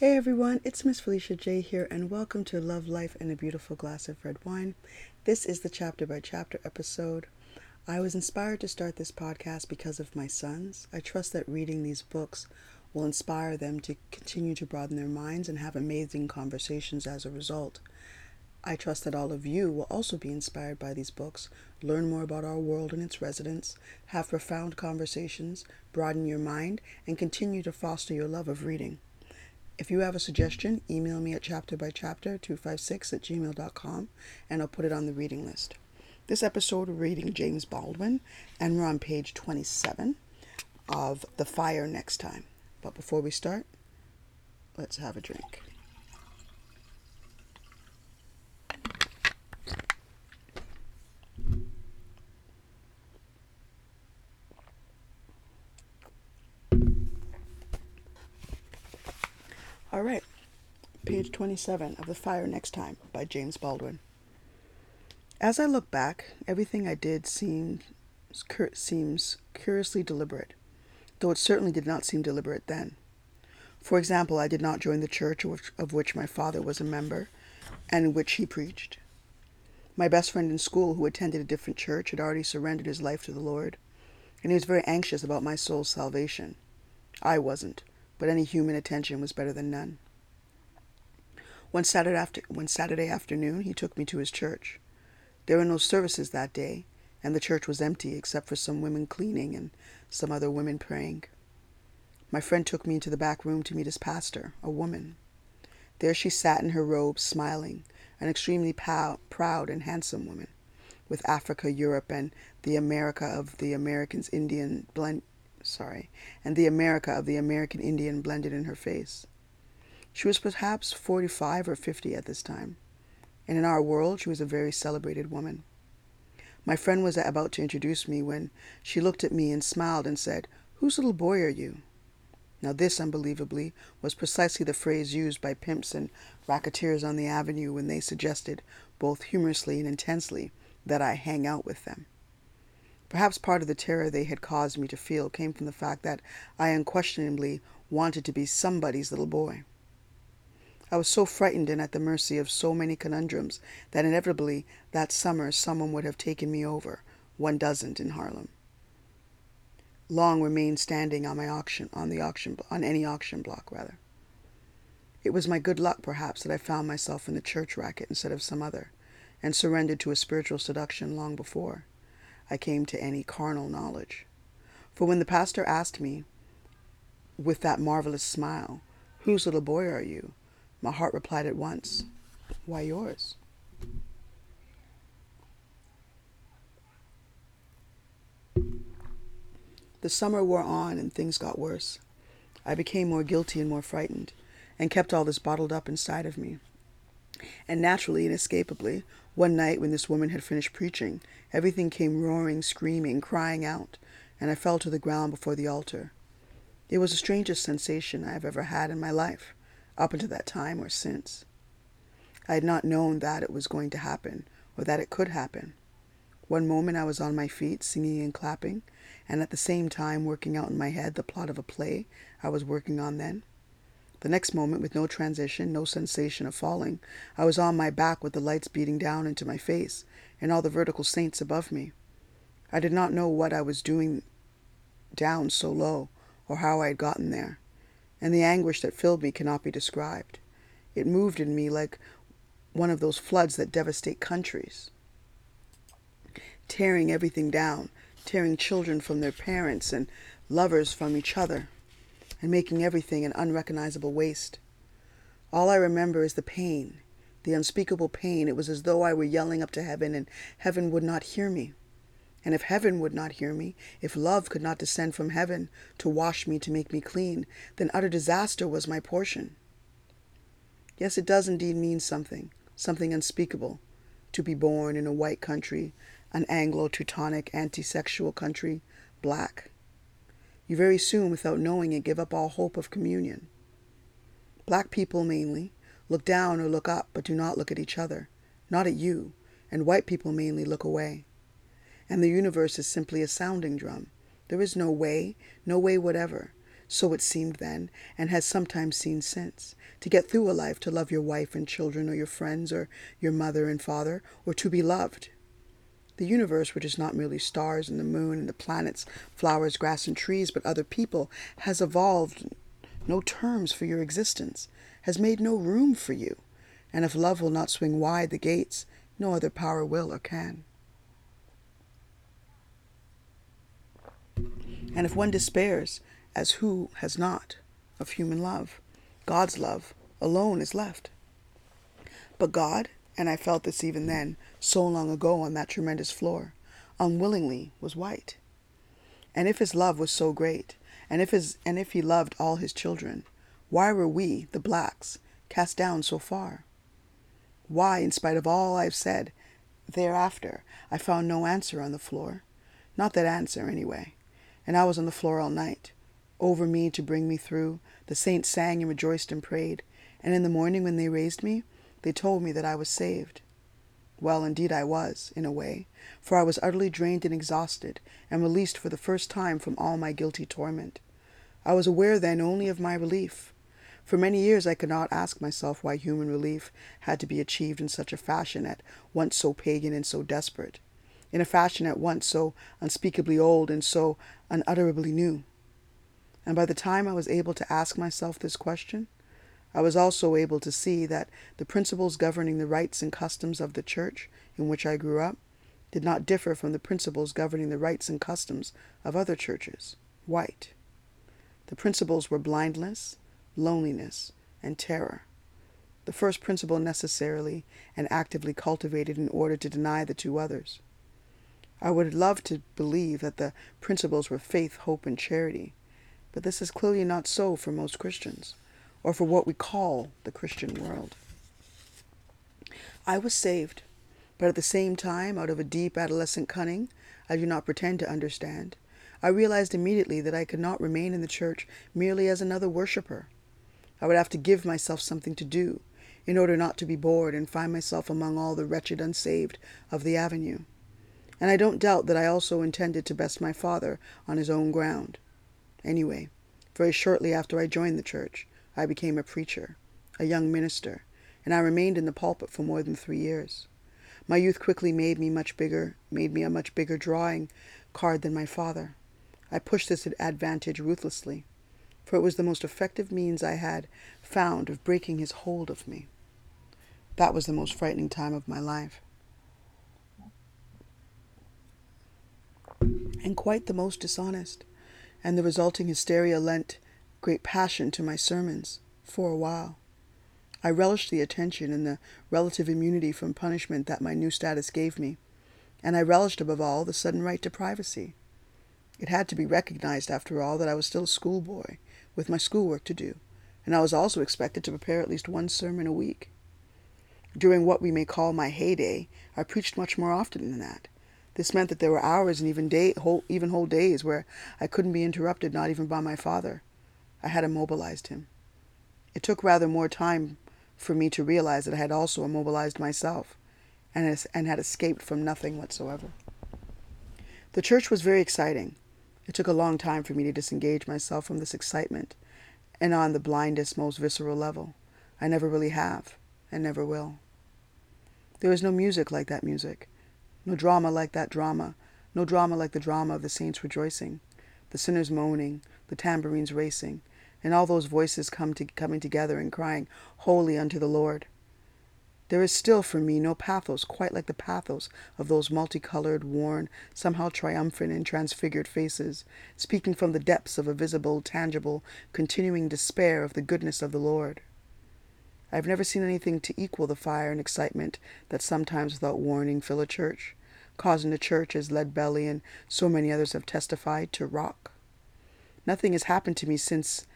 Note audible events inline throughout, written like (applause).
Hey everyone, it's Miss Felicia J here, and welcome to Love, Life, and a Beautiful Glass of Red Wine. This is the chapter by chapter episode. I was inspired to start this podcast because of my sons. I trust that reading these books will inspire them to continue to broaden their minds and have amazing conversations as a result. I trust that all of you will also be inspired by these books, learn more about our world and its residents, have profound conversations, broaden your mind, and continue to foster your love of reading. If you have a suggestion, email me at chapterbychapter256 at gmail.com and I'll put it on the reading list. This episode, we're reading James Baldwin, and we're on page 27 of The Fire Next Time. But before we start, let's have a drink. All right, page 27 of The Fire Next Time by James Baldwin. As I look back, everything I did seemed, seems curiously deliberate, though it certainly did not seem deliberate then. For example, I did not join the church which, of which my father was a member and in which he preached. My best friend in school, who attended a different church, had already surrendered his life to the Lord, and he was very anxious about my soul's salvation. I wasn't but any human attention was better than none. One Saturday, after, one Saturday afternoon, he took me to his church. There were no services that day, and the church was empty except for some women cleaning and some other women praying. My friend took me into the back room to meet his pastor, a woman. There she sat in her robes, smiling, an extremely pow- proud and handsome woman, with Africa, Europe, and the America of the Americans Indian blend, sorry, and the America of the American Indian blended in her face. She was perhaps 45 or 50 at this time, and in our world she was a very celebrated woman. My friend was about to introduce me when she looked at me and smiled and said, Whose little boy are you? Now, this, unbelievably, was precisely the phrase used by pimps and racketeers on the avenue when they suggested, both humorously and intensely, that I hang out with them. Perhaps part of the terror they had caused me to feel came from the fact that I unquestionably wanted to be somebody's little boy. I was so frightened and at the mercy of so many conundrums that inevitably that summer someone would have taken me over. One doesn't in Harlem. Long remained standing on my auction on the auction on any auction block rather. It was my good luck perhaps that I found myself in the church racket instead of some other, and surrendered to a spiritual seduction long before. I came to any carnal knowledge. For when the pastor asked me, with that marvelous smile, Whose little boy are you? my heart replied at once, Why, yours. The summer wore on and things got worse. I became more guilty and more frightened, and kept all this bottled up inside of me. And naturally, inescapably, one night when this woman had finished preaching, everything came roaring, screaming, crying out, and I fell to the ground before the altar. It was the strangest sensation I have ever had in my life, up until that time or since. I had not known that it was going to happen, or that it could happen. One moment I was on my feet, singing and clapping, and at the same time working out in my head the plot of a play I was working on then. The next moment, with no transition, no sensation of falling, I was on my back with the lights beating down into my face and all the vertical saints above me. I did not know what I was doing down so low or how I had gotten there, and the anguish that filled me cannot be described. It moved in me like one of those floods that devastate countries, tearing everything down, tearing children from their parents and lovers from each other and making everything an unrecognizable waste. All I remember is the pain, the unspeakable pain. It was as though I were yelling up to heaven and heaven would not hear me. And if heaven would not hear me, if love could not descend from heaven to wash me, to make me clean, then utter disaster was my portion. Yes, it does indeed mean something, something unspeakable, to be born in a white country, an Anglo Teutonic anti sexual country, black you very soon, without knowing it, give up all hope of communion. Black people mainly look down or look up, but do not look at each other, not at you, and white people mainly look away. And the universe is simply a sounding drum. There is no way, no way whatever. so it seemed then, and has sometimes seemed since. To get through a life, to love your wife and children, or your friends, or your mother and father, or to be loved. The universe, which is not merely stars and the moon and the planets, flowers, grass, and trees, but other people, has evolved no terms for your existence, has made no room for you. And if love will not swing wide the gates, no other power will or can. And if one despairs, as who has not, of human love, God's love alone is left. But God, and I felt this even then, so long ago on that tremendous floor, unwillingly was white. And if his love was so great, and if his and if he loved all his children, why were we, the blacks, cast down so far? Why, in spite of all I've said, thereafter I found no answer on the floor? Not that answer, anyway. And I was on the floor all night. Over me to bring me through, the saints sang and rejoiced and prayed. And in the morning when they raised me, they told me that I was saved. Well, indeed I was, in a way, for I was utterly drained and exhausted, and released for the first time from all my guilty torment. I was aware then only of my relief. For many years I could not ask myself why human relief had to be achieved in such a fashion at once so pagan and so desperate, in a fashion at once so unspeakably old and so unutterably new. And by the time I was able to ask myself this question, I was also able to see that the principles governing the rites and customs of the church in which I grew up did not differ from the principles governing the rites and customs of other churches, white. The principles were blindness, loneliness, and terror. The first principle necessarily and actively cultivated in order to deny the two others. I would love to believe that the principles were faith, hope, and charity, but this is clearly not so for most Christians or for what we call the Christian world. I was saved, but at the same time, out of a deep adolescent cunning I do not pretend to understand, I realized immediately that I could not remain in the church merely as another worshiper. I would have to give myself something to do in order not to be bored and find myself among all the wretched unsaved of the avenue. And I don't doubt that I also intended to best my father on his own ground. Anyway, very shortly after I joined the church, I became a preacher, a young minister, and I remained in the pulpit for more than three years. My youth quickly made me much bigger, made me a much bigger drawing card than my father. I pushed this advantage ruthlessly, for it was the most effective means I had found of breaking his hold of me. That was the most frightening time of my life. And quite the most dishonest, and the resulting hysteria lent great passion to my sermons for a while. I relished the attention and the relative immunity from punishment that my new status gave me, and I relished above all the sudden right to privacy. It had to be recognized, after all, that I was still a schoolboy with my schoolwork to do, and I was also expected to prepare at least one sermon a week. During what we may call my heyday, I preached much more often than that. This meant that there were hours and even day, whole, even whole days where I couldn't be interrupted, not even by my father. I had immobilized him. It took rather more time for me to realize that I had also immobilized myself and, and had escaped from nothing whatsoever. The church was very exciting. It took a long time for me to disengage myself from this excitement, and on the blindest, most visceral level. I never really have, and never will. There is no music like that music, no drama like that drama, no drama like the drama of the saints rejoicing, the sinners moaning, the tambourines racing, and all those voices come to, coming together and crying, Holy unto the Lord. There is still for me no pathos quite like the pathos of those multicolored, worn, somehow triumphant and transfigured faces, speaking from the depths of a visible, tangible, continuing despair of the goodness of the Lord. I have never seen anything to equal the fire and excitement that sometimes without warning fill a church, causing the church, as Lead Belly and so many others have testified, to rock. Nothing has happened to me since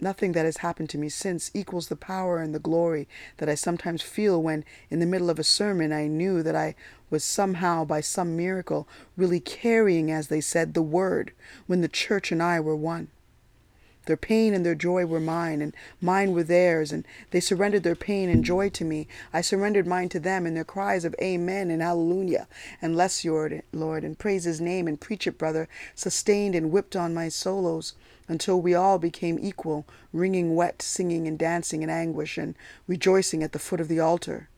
Nothing that has happened to me since equals the power and the glory that I sometimes feel when, in the middle of a sermon, I knew that I was somehow, by some miracle, really carrying, as they said, the word, when the church and I were one. Their pain and their joy were mine, and mine were theirs, and they surrendered their pain and joy to me. I surrendered mine to them, and their cries of Amen and Hallelujah, and bless your Lord, and praise His name, and preach it, brother, sustained and whipped on my solos, until we all became equal, wringing wet, singing and dancing in anguish, and rejoicing at the foot of the altar.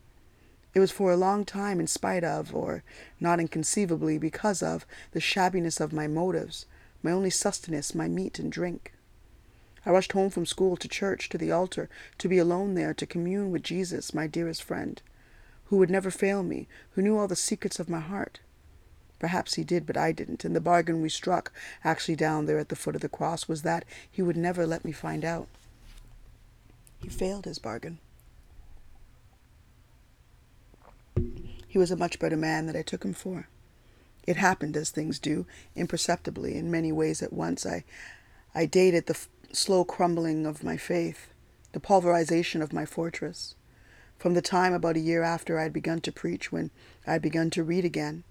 It was for a long time in spite of, or not inconceivably because of, the shabbiness of my motives, my only sustenance, my meat and drink. I rushed home from school to church, to the altar, to be alone there, to commune with Jesus, my dearest friend, who would never fail me, who knew all the secrets of my heart. Perhaps he did, but I didn't, and the bargain we struck, actually down there at the foot of the cross, was that he would never let me find out. He failed his bargain. He was a much better man than I took him for. It happened as things do, imperceptibly, in many ways at once. I, I dated the slow crumbling of my faith, the pulverization of my fortress. From the time about a year after I had begun to preach, when I had begun to read again,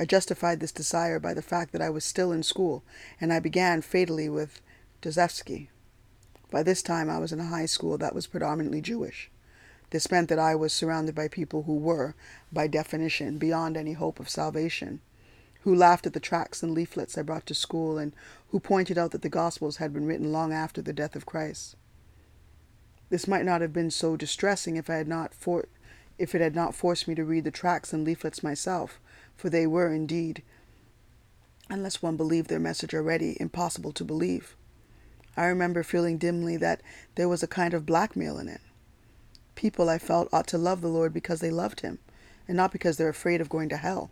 I justified this desire by the fact that I was still in school, and I began fatally with Dostoevsky. By this time, I was in a high school that was predominantly Jewish. This meant that I was surrounded by people who were, by definition, beyond any hope of salvation who laughed at the tracts and leaflets I brought to school, and who pointed out that the Gospels had been written long after the death of Christ. This might not have been so distressing if I had not for, if it had not forced me to read the tracts and leaflets myself, for they were indeed, unless one believed their message already, impossible to believe. I remember feeling dimly that there was a kind of blackmail in it. People, I felt, ought to love the Lord because they loved him, and not because they're afraid of going to hell.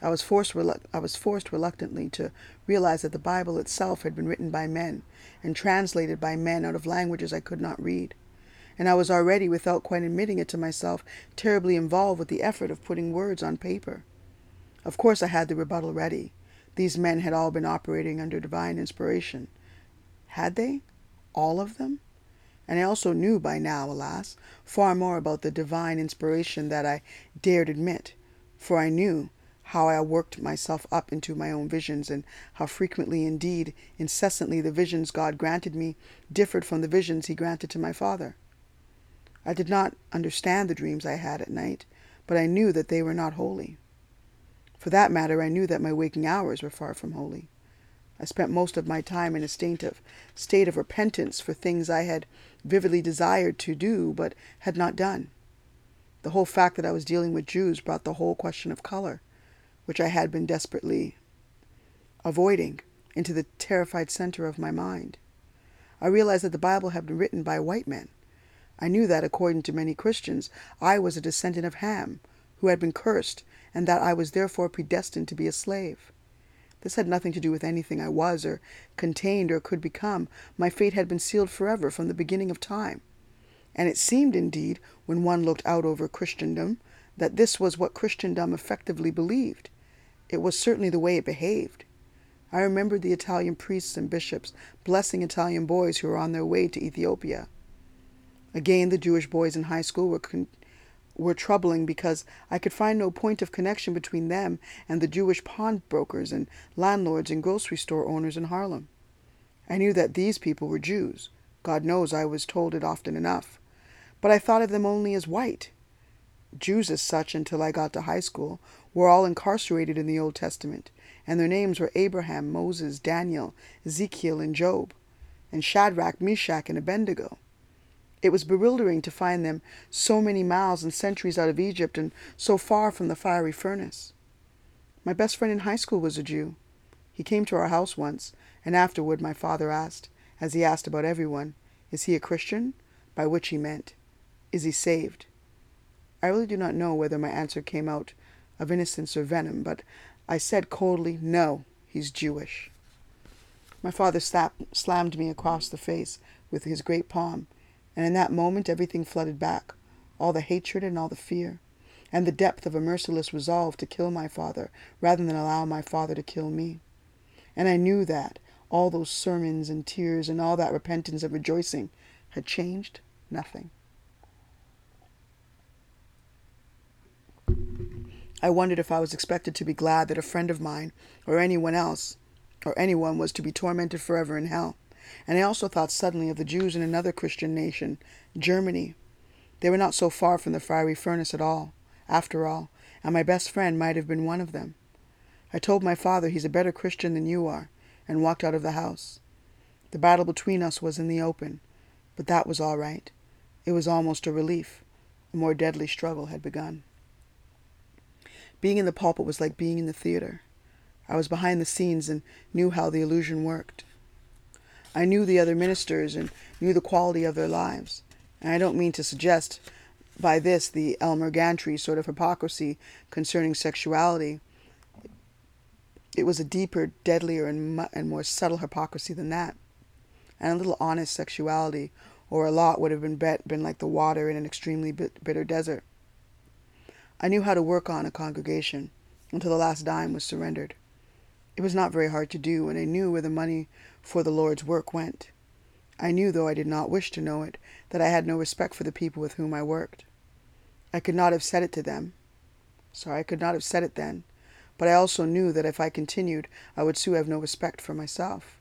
I was forced I was forced reluctantly to realize that the Bible itself had been written by men and translated by men out of languages I could not read. And I was already, without quite admitting it to myself, terribly involved with the effort of putting words on paper. Of course, I had the rebuttal ready. These men had all been operating under divine inspiration. Had they? All of them? And I also knew by now, alas, far more about the divine inspiration that I dared admit, for I knew how I worked myself up into my own visions, and how frequently, indeed, incessantly, the visions God granted me differed from the visions He granted to my father. I did not understand the dreams I had at night, but I knew that they were not holy. For that matter, I knew that my waking hours were far from holy. I spent most of my time in a state of, state of repentance for things I had vividly desired to do but had not done. The whole fact that I was dealing with Jews brought the whole question of color which I had been desperately avoiding, into the terrified center of my mind. I realized that the Bible had been written by white men. I knew that, according to many Christians, I was a descendant of Ham, who had been cursed, and that I was therefore predestined to be a slave. This had nothing to do with anything I was, or contained, or could become. My fate had been sealed forever from the beginning of time. And it seemed, indeed, when one looked out over Christendom, that this was what Christendom effectively believed. It was certainly the way it behaved. I remembered the Italian priests and bishops blessing Italian boys who were on their way to Ethiopia. Again, the Jewish boys in high school were, con- were troubling because I could find no point of connection between them and the Jewish pawnbrokers and landlords and grocery store owners in Harlem. I knew that these people were Jews. God knows I was told it often enough. But I thought of them only as white. Jews as such until I got to high school were all incarcerated in the Old Testament, and their names were Abraham, Moses, Daniel, Ezekiel, and Job, and Shadrach, Meshach, and Abednego. It was bewildering to find them so many miles and centuries out of Egypt and so far from the fiery furnace. My best friend in high school was a Jew. He came to our house once, and afterward my father asked, as he asked about everyone, Is he a Christian? By which he meant, Is he saved? I really do not know whether my answer came out of innocence or venom, but I said coldly, No, he's Jewish. My father slapped, slammed me across the face with his great palm, and in that moment everything flooded back all the hatred and all the fear, and the depth of a merciless resolve to kill my father rather than allow my father to kill me. And I knew that all those sermons and tears and all that repentance and rejoicing had changed nothing. I wondered if I was expected to be glad that a friend of mine, or anyone else, or anyone was to be tormented forever in hell. And I also thought suddenly of the Jews in another Christian nation, Germany. They were not so far from the fiery furnace at all, after all, and my best friend might have been one of them. I told my father he's a better Christian than you are, and walked out of the house. The battle between us was in the open, but that was all right. It was almost a relief. A more deadly struggle had begun. Being in the pulpit was like being in the theater. I was behind the scenes and knew how the illusion worked. I knew the other ministers and knew the quality of their lives. And I don't mean to suggest by this the Elmer Gantry sort of hypocrisy concerning sexuality. It was a deeper, deadlier, and, mu- and more subtle hypocrisy than that. And a little honest sexuality, or a lot, would have been, bet, been like the water in an extremely bit, bitter desert. I knew how to work on a congregation until the last dime was surrendered. It was not very hard to do, and I knew where the money for the Lord's work went. I knew, though I did not wish to know it, that I had no respect for the people with whom I worked. I could not have said it to them. Sorry, I could not have said it then, but I also knew that if I continued, I would soon have no respect for myself.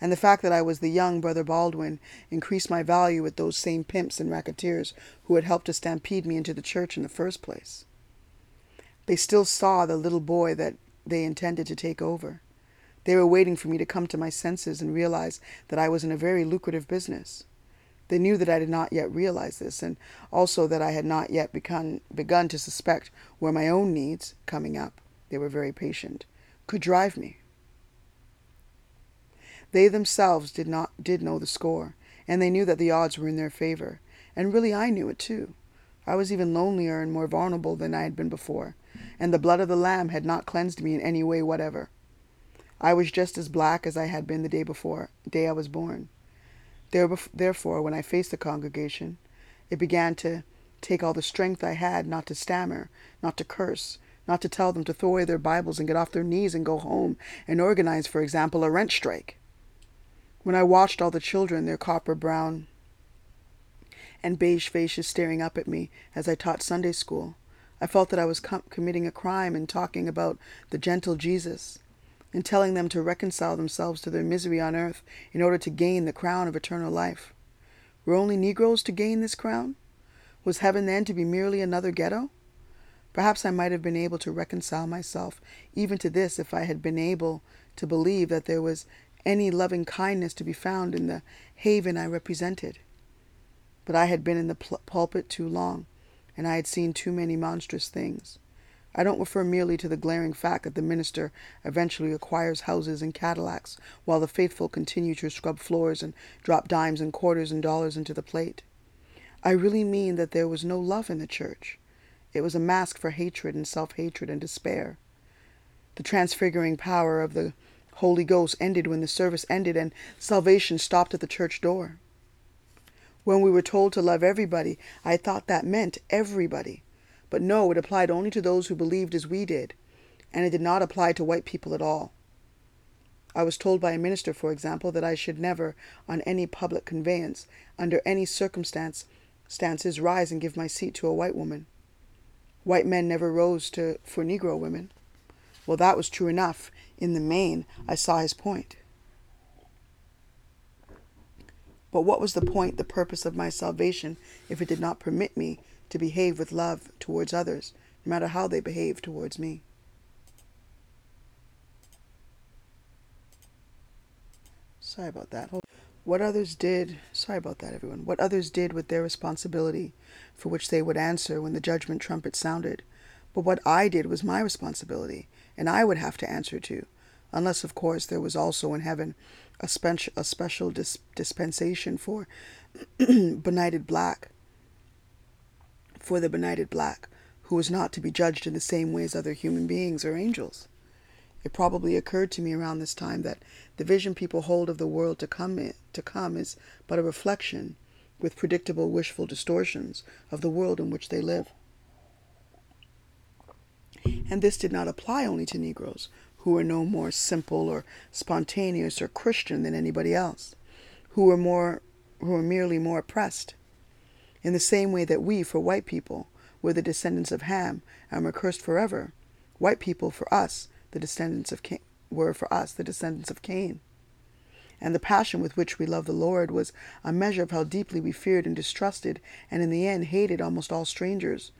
And the fact that I was the young Brother Baldwin increased my value with those same pimps and racketeers who had helped to stampede me into the church in the first place. They still saw the little boy that they intended to take over. They were waiting for me to come to my senses and realize that I was in a very lucrative business. They knew that I did not yet realize this, and also that I had not yet begun, begun to suspect where my own needs, coming up, they were very patient, could drive me. They themselves did not did know the score, and they knew that the odds were in their favor, and really I knew it too. I was even lonelier and more vulnerable than I had been before, and the blood of the Lamb had not cleansed me in any way whatever. I was just as black as I had been the day before, day I was born. Therefore, when I faced the congregation, it began to take all the strength I had not to stammer, not to curse, not to tell them to throw away their Bibles and get off their knees and go home and organize, for example, a rent strike. When I watched all the children, their copper brown and beige faces staring up at me as I taught Sunday school, I felt that I was com- committing a crime in talking about the gentle Jesus and telling them to reconcile themselves to their misery on earth in order to gain the crown of eternal life. Were only Negroes to gain this crown? Was heaven then to be merely another ghetto? Perhaps I might have been able to reconcile myself even to this if I had been able to believe that there was any loving kindness to be found in the haven I represented. But I had been in the pul- pulpit too long, and I had seen too many monstrous things. I don't refer merely to the glaring fact that the minister eventually acquires houses and Cadillacs, while the faithful continue to scrub floors and drop dimes and quarters and dollars into the plate. I really mean that there was no love in the church. It was a mask for hatred and self hatred and despair. The transfiguring power of the Holy Ghost ended when the service ended and salvation stopped at the church door. When we were told to love everybody, I thought that meant everybody. But no, it applied only to those who believed as we did, and it did not apply to white people at all. I was told by a minister, for example, that I should never, on any public conveyance, under any circumstance, stances, rise and give my seat to a white woman. White men never rose to for Negro women. Well, that was true enough. In the main, I saw his point. But what was the point, the purpose of my salvation, if it did not permit me to behave with love towards others, no matter how they behave towards me? Sorry about that. What others did, sorry about that, everyone. What others did with their responsibility, for which they would answer when the judgment trumpet sounded. But what I did was my responsibility, and I would have to answer to, unless, of course, there was also in heaven a, spe- a special dis- dispensation for (clears throat) benighted black, for the benighted black, who was not to be judged in the same way as other human beings or angels. It probably occurred to me around this time that the vision people hold of the world to come, to come is but a reflection, with predictable wishful distortions, of the world in which they live. And this did not apply only to Negroes, who were no more simple or spontaneous or Christian than anybody else, who were more who were merely more oppressed. In the same way that we, for white people, were the descendants of Ham and were cursed forever, white people for us, the descendants of Cain, were for us the descendants of Cain. and the passion with which we loved the Lord was a measure of how deeply we feared and distrusted, and in the end hated almost all strangers,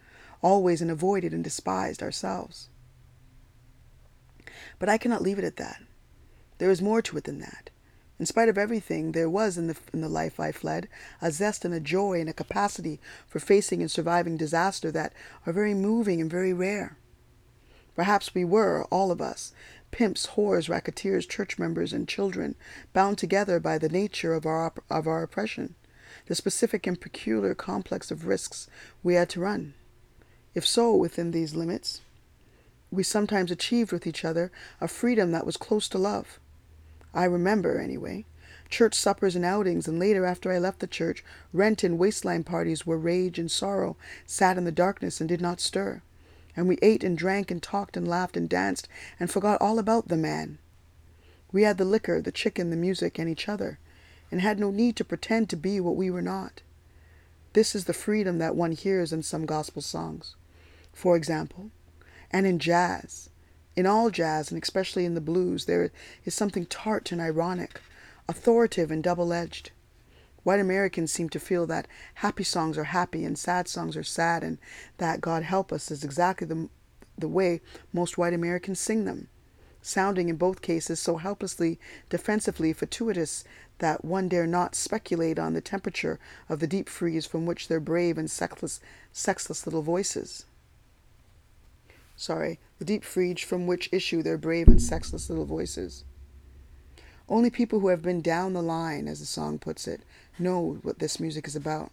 always and avoided and despised ourselves. But I cannot leave it at that. There is more to it than that. In spite of everything, there was in the, in the life I fled a zest and a joy and a capacity for facing and surviving disaster that are very moving and very rare. Perhaps we were, all of us, pimps, whores, racketeers, church members, and children, bound together by the nature of our, of our oppression, the specific and peculiar complex of risks we had to run. If so, within these limits, we sometimes achieved with each other a freedom that was close to love. I remember, anyway, church suppers and outings, and later, after I left the church, rent and wasteland parties where rage and sorrow sat in the darkness and did not stir and we ate and drank and talked and laughed and danced and forgot all about the man. We had the liquor, the chicken, the music, and each other, and had no need to pretend to be what we were not. This is the freedom that one hears in some gospel songs, for example, and in jazz. In all jazz, and especially in the blues, there is something tart and ironic, authoritative and double edged. White Americans seem to feel that happy songs are happy and sad songs are sad, and that God help us is exactly the, the way most white Americans sing them, sounding in both cases so helplessly defensively fortuitous that one dare not speculate on the temperature of the deep freeze from which their brave and sexless, sexless little voices. Sorry, the deep freeze from which issue their brave and sexless little voices. Only people who have been down the line, as the song puts it, know what this music is about.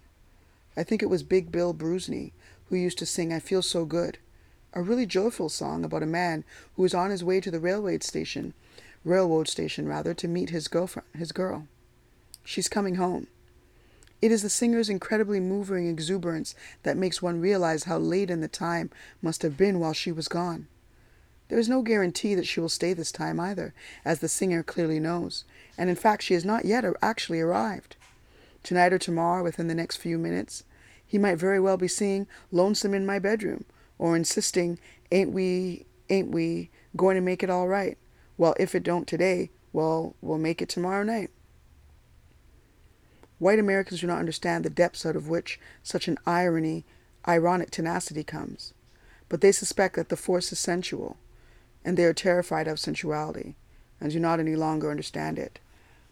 I think it was Big Bill Broonzy who used to sing I Feel So Good, a really joyful song about a man who was on his way to the railway station, railroad station rather, to meet his girlfriend, his girl. She's coming home. It is the singer's incredibly moving exuberance that makes one realize how late in the time must have been while she was gone. There is no guarantee that she will stay this time either, as the singer clearly knows, and in fact she has not yet actually arrived tonight or tomorrow within the next few minutes. He might very well be singing Lonesome in My Bedroom or insisting, Ain't we, ain't we going to make it all right? Well, if it don't today, well, we'll make it tomorrow night. White Americans do not understand the depths out of which such an irony, ironic tenacity comes, but they suspect that the force is sensual, and they are terrified of sensuality, and do not any longer understand it.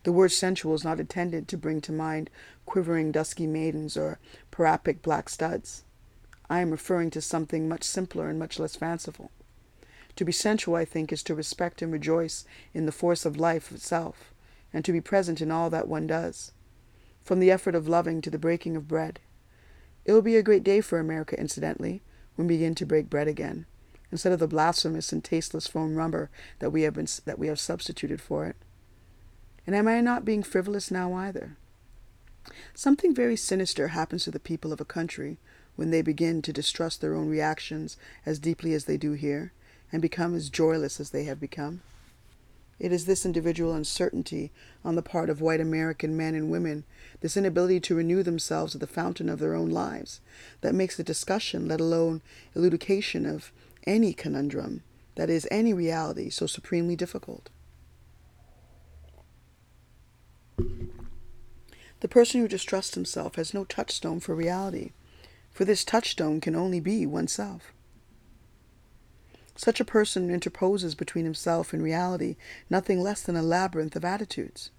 The word sensual is not intended to bring to mind quivering dusky maidens or priapic black studs. I am referring to something much simpler and much less fanciful. To be sensual, I think, is to respect and rejoice in the force of life itself, and to be present in all that one does, from the effort of loving to the breaking of bread. It will be a great day for America, incidentally, when we begin to break bread again, instead of the blasphemous and tasteless foam rubber that we have been that we have substituted for it. And am I not being frivolous now either? Something very sinister happens to the people of a country when they begin to distrust their own reactions as deeply as they do here, and become as joyless as they have become. It is this individual uncertainty on the part of white American men and women, this inability to renew themselves at the fountain of their own lives, that makes the discussion, let alone elucidation of any conundrum, that is, any reality, so supremely difficult. The person who distrusts himself has no touchstone for reality, for this touchstone can only be oneself. Such a person interposes between himself and reality nothing less than a labyrinth of attitudes.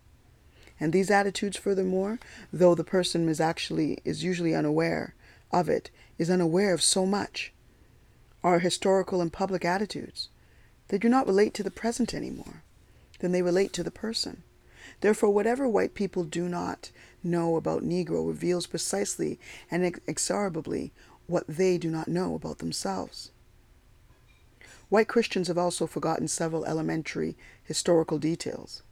And these attitudes, furthermore, though the person is actually is usually unaware of it, is unaware of so much, are historical and public attitudes. They do not relate to the present anymore. Then they relate to the person. Therefore, whatever white people do not know about Negro reveals precisely and inexorably what they do not know about themselves. White Christians have also forgotten several elementary historical details.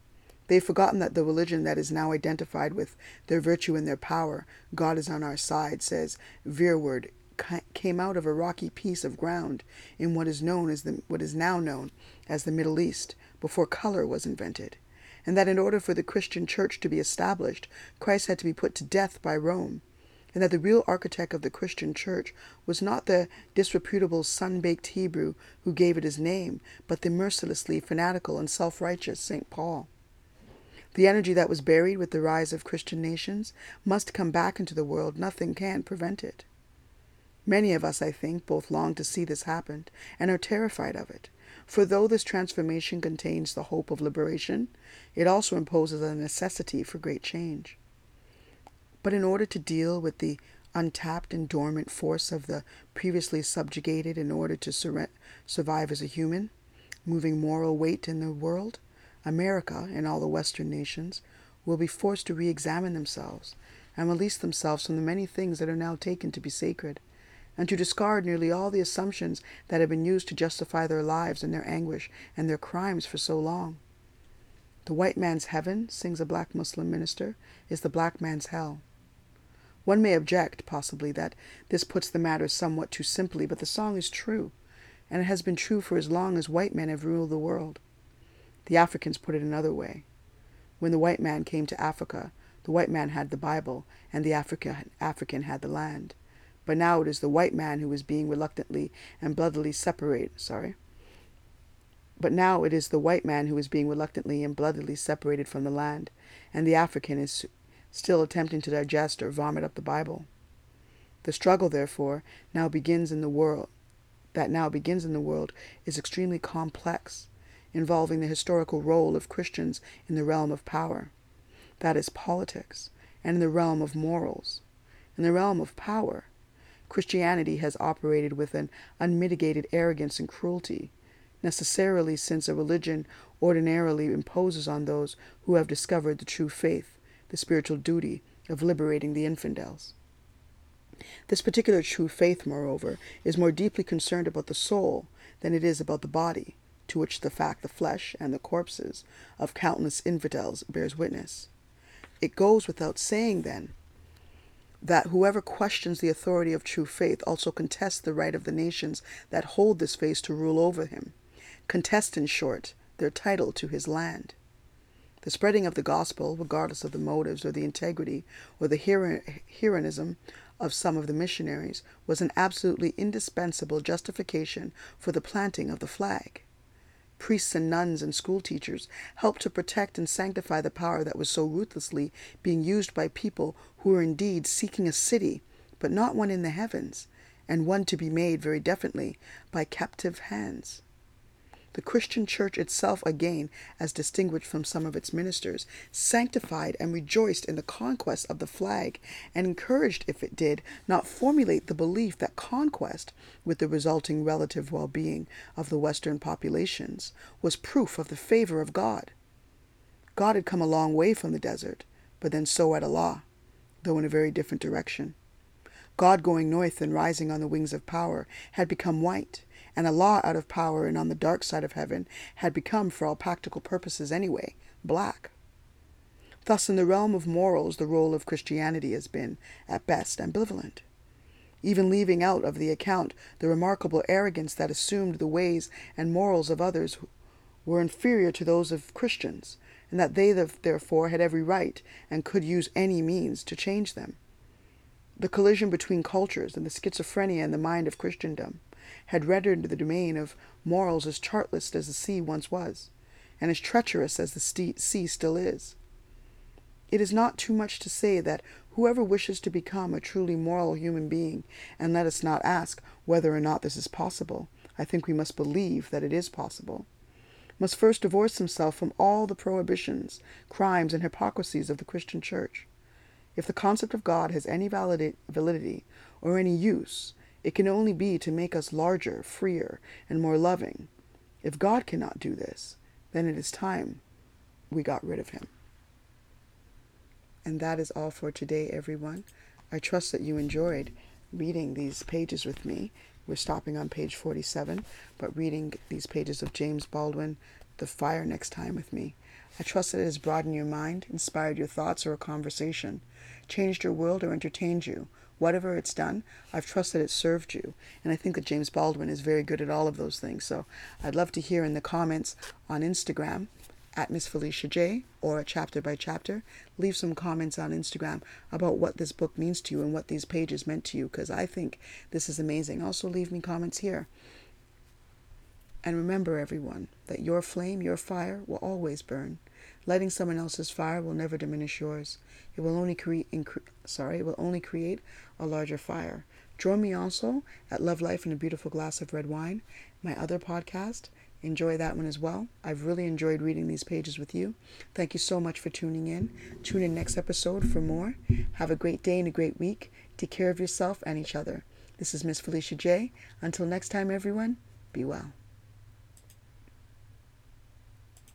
They've forgotten that the religion that is now identified with their virtue and their power, God is on our side, says Verwoerd, came out of a rocky piece of ground in what is known as the, what is now known as the Middle East before color was invented and that in order for the Christian church to be established, Christ had to be put to death by Rome, and that the real architect of the Christian church was not the disreputable sun baked Hebrew who gave it his name, but the mercilessly fanatical and self righteous St. Paul. The energy that was buried with the rise of Christian nations must come back into the world. Nothing can prevent it. Many of us, I think, both long to see this happen and are terrified of it. For though this transformation contains the hope of liberation, it also imposes a necessity for great change. But in order to deal with the untapped and dormant force of the previously subjugated in order to sur- survive as a human, moving moral weight in the world, America and all the Western nations will be forced to re examine themselves and release themselves from the many things that are now taken to be sacred, and to discard nearly all the assumptions that have been used to justify their lives and their anguish and their crimes for so long. The white man's heaven, sings a black Muslim minister, is the black man's hell. One may object, possibly, that this puts the matter somewhat too simply, but the song is true, and it has been true for as long as white men have ruled the world. The Africans put it another way. When the white man came to Africa, the white man had the Bible, and the Africa, African had the land. But now it is the white man who is being reluctantly and bloodily separated. Sorry. But now it is the white man who is being reluctantly and bloodily separated from the land, and the African is still attempting to digest or vomit up the Bible. The struggle, therefore, now begins in the world, that now begins in the world, is extremely complex, involving the historical role of Christians in the realm of power, that is, politics, and in the realm of morals. In the realm of power, Christianity has operated with an unmitigated arrogance and cruelty, necessarily since a religion ordinarily imposes on those who have discovered the true faith the spiritual duty of liberating the infidels. This particular true faith, moreover, is more deeply concerned about the soul than it is about the body, to which the fact the flesh and the corpses of countless infidels bears witness. It goes without saying, then, that whoever questions the authority of true faith also contests the right of the nations that hold this faith to rule over him, contest, in short, their title to his land. The spreading of the gospel, regardless of the motives or the integrity or the heroism of some of the missionaries, was an absolutely indispensable justification for the planting of the flag. Priests and nuns and school teachers helped to protect and sanctify the power that was so ruthlessly being used by people who were indeed seeking a city, but not one in the heavens, and one to be made very definitely by captive hands. The Christian church itself, again, as distinguished from some of its ministers, sanctified and rejoiced in the conquest of the flag, and encouraged, if it did not formulate the belief that conquest, with the resulting relative well being of the Western populations, was proof of the favor of God. God had come a long way from the desert, but then so had Allah, though in a very different direction. God going north and rising on the wings of power had become white and Allah out of power and on the dark side of heaven had become, for all practical purposes anyway, black. Thus, in the realm of morals, the role of Christianity has been, at best, ambivalent. Even leaving out of the account the remarkable arrogance that assumed the ways and morals of others were inferior to those of Christians, and that they therefore had every right and could use any means to change them. The collision between cultures and the schizophrenia in the mind of Christendom had rendered the domain of morals as chartless as the sea once was, and as treacherous as the sea still is. It is not too much to say that whoever wishes to become a truly moral human being, and let us not ask whether or not this is possible, I think we must believe that it is possible, must first divorce himself from all the prohibitions, crimes, and hypocrisies of the Christian Church. If the concept of God has any validity or any use, it can only be to make us larger, freer, and more loving. If God cannot do this, then it is time we got rid of him. And that is all for today, everyone. I trust that you enjoyed reading these pages with me. We're stopping on page 47, but reading these pages of James Baldwin, The Fire, next time with me. I trust that it has broadened your mind, inspired your thoughts or a conversation, changed your world, or entertained you whatever it's done, I've trusted it served you. And I think that James Baldwin is very good at all of those things. So I'd love to hear in the comments on Instagram at Miss Felicia J or chapter by chapter. Leave some comments on Instagram about what this book means to you and what these pages meant to you because I think this is amazing. Also, leave me comments here. And remember, everyone, that your flame, your fire, will always burn. Lighting someone else's fire will never diminish yours. It will only create, incre- sorry, it will only create a larger fire. Join me also at Love Life and a Beautiful Glass of Red Wine, my other podcast. Enjoy that one as well. I've really enjoyed reading these pages with you. Thank you so much for tuning in. Tune in next episode for more. Have a great day and a great week. Take care of yourself and each other. This is Miss Felicia J. Until next time, everyone, be well.